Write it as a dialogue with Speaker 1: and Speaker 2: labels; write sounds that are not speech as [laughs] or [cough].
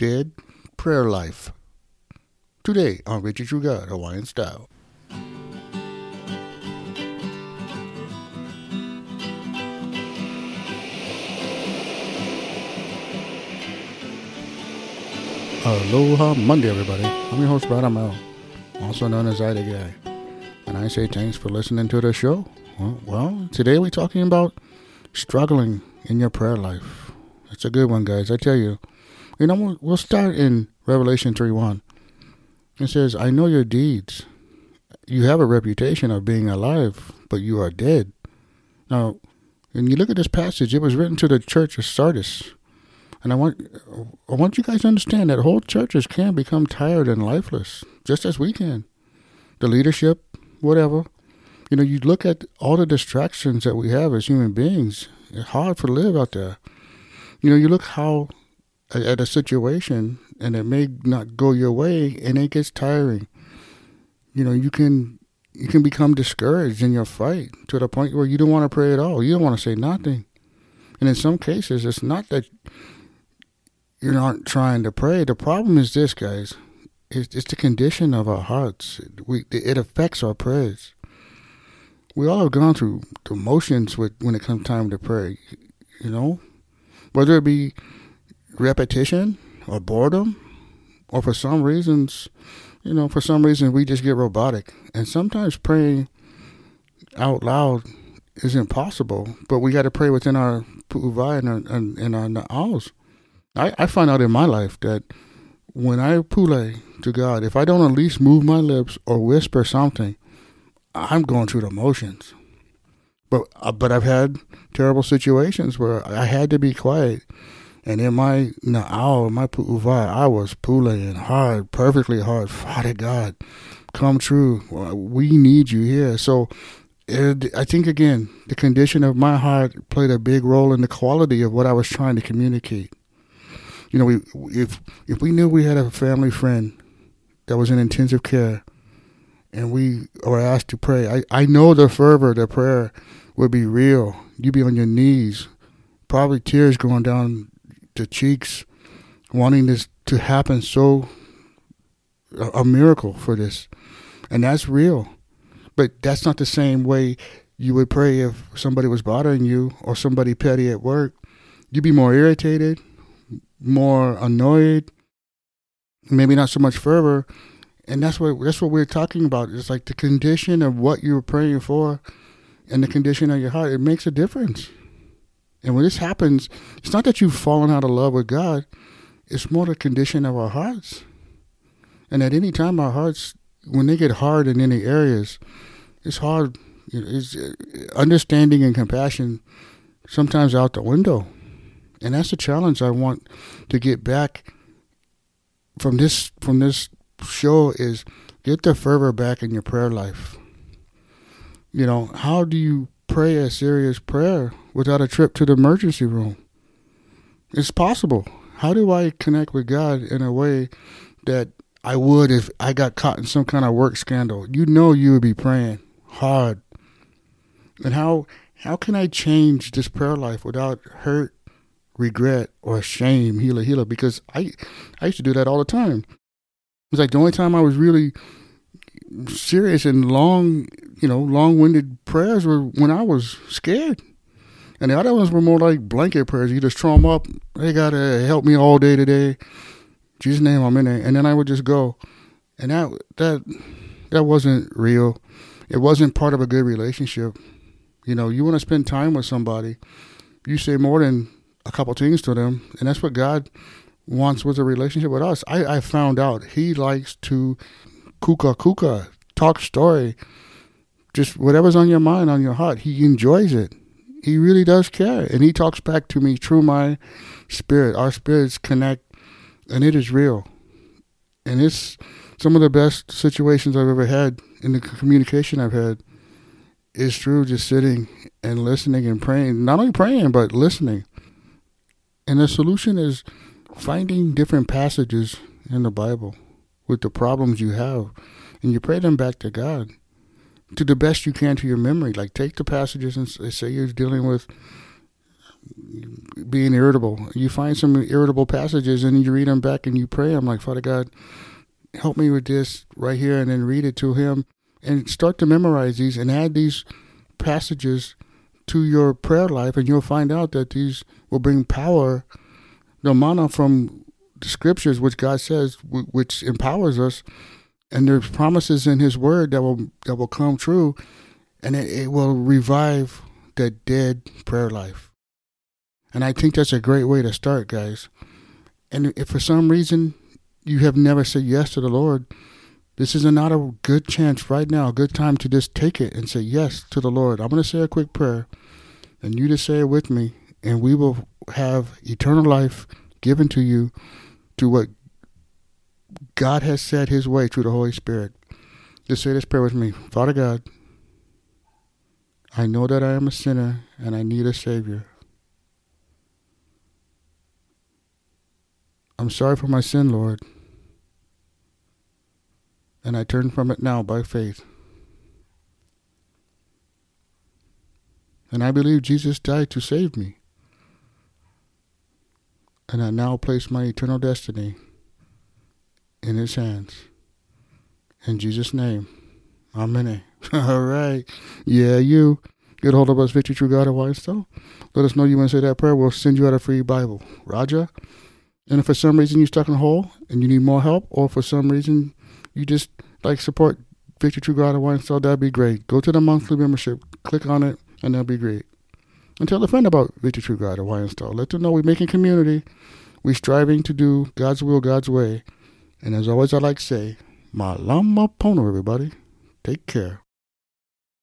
Speaker 1: Dead Prayer Life. Today on Richie True Hawaiian Style. Aloha Monday, everybody. I'm your host, Brad Amel, also known as Ida Guy. And I say thanks for listening to the show. Well, today we're talking about struggling in your prayer life. It's a good one, guys. I tell you. You know, we'll start in Revelation 3 1. It says, I know your deeds. You have a reputation of being alive, but you are dead. Now, when you look at this passage, it was written to the church of Sardis. And I want I want you guys to understand that whole churches can become tired and lifeless, just as we can. The leadership, whatever. You know, you look at all the distractions that we have as human beings. It's hard to live out there. You know, you look how at a situation and it may not go your way and it gets tiring. You know, you can you can become discouraged in your fight to the point where you don't want to pray at all. You don't want to say nothing. And in some cases, it's not that you're not trying to pray. The problem is this, guys. It's, it's the condition of our hearts. We it affects our prayers. We all have gone through the motions with when it comes time to pray. You know, whether it be repetition or boredom, or for some reasons, you know, for some reason we just get robotic. And sometimes praying out loud is impossible, but we got to pray within our pu'uvai and our, and, and our na'aus. I, I find out in my life that when I pule to God, if I don't at least move my lips or whisper something, I'm going through the motions. But uh, but I've had terrible situations where I had to be quiet, and in my na'au, my pu'uvai, I was puleing hard, perfectly hard. Father God, come true. We need you here. So it, I think again, the condition of my heart played a big role in the quality of what I was trying to communicate you know, we if if we knew we had a family friend that was in intensive care, and we were asked to pray, I I know the fervor, the prayer would be real. You'd be on your knees, probably tears going down the cheeks, wanting this to happen. So a, miracle for this, and that's real. But that's not the same way you would pray if somebody was bothering you or somebody petty at work. You'd be more irritated more annoyed, maybe not so much fervor. And that's what that's what we're talking about. It's like the condition of what you're praying for and the condition of your heart. It makes a difference. And when this happens, it's not that you've fallen out of love with God. It's more the condition of our hearts. And at any time, our hearts, when they get hard in any areas, it's hard. It's uh, understanding and compassion sometimes out the window. And that's the challenge I want to get back from this from this show is get the fervor back in your prayer life. You know, how do you pray a serious prayer without a trip to the emergency room? It's possible. How do I connect with God in a way that I would if I got caught in some kind of work scandal? You know you would be praying hard. And how how can I change this prayer life without hurt regret or shame, healer, healer, because I, I used to do that all the time. It's like the only time I was really serious and long, you know, long-winded prayers were when I was scared. And the other ones were more like blanket prayers. You just throw them up. They gotta help me all day today. Jesus' name, I'm in there. And then I would just go. And that that that wasn't real. It wasn't part of a good relationship. You know, you want to spend time with somebody. You say more than a couple things to them, and that's what God wants with a relationship with us. I, I found out He likes to kuka kuka, talk story, just whatever's on your mind, on your heart. He enjoys it. He really does care, and He talks back to me through my spirit. Our spirits connect, and it is real. And it's some of the best situations I've ever had in the communication I've had is through just sitting and listening and praying. Not only praying, but listening. And the solution is finding different passages in the Bible with the problems you have, and you pray them back to God to the best you can to your memory. Like take the passages and say you're dealing with being irritable. You find some irritable passages and you read them back and you pray. I'm like, Father God, help me with this right here, and then read it to Him and start to memorize these and add these passages to your prayer life, and you'll find out that these will bring power. The mana from the scriptures, which God says, which empowers us, and there's promises in His Word that will that will come true, and it, it will revive the dead prayer life. And I think that's a great way to start, guys. And if for some reason you have never said yes to the Lord, this is not a good chance right now, a good time to just take it and say yes to the Lord. I'm going to say a quick prayer, and you just say it with me, and we will have eternal life given to you to what God has said His way through the Holy Spirit. Just say this prayer with me Father God, I know that I am a sinner and I need a Savior. I'm sorry for my sin, Lord and I turn from it now by faith. And I believe Jesus died to save me. And I now place my eternal destiny in his hands. In Jesus' name. Amen. [laughs] All right. Yeah, you. Get hold of us, Victory True God Hawaiian Style. Let us know you want to say that prayer. We'll send you out a free Bible. Roger. And if for some reason you're stuck in a hole and you need more help, or for some reason you just like support Victory True God Hawaiian Style, that'd be great. Go to the monthly membership, click on it, and that'd be great. And tell a friend about Victory True God Hawaiian Style. Let them know we're making community. We're striving to do God's will, God's way. And as always, I like to say, Malama Pono, everybody. Take care.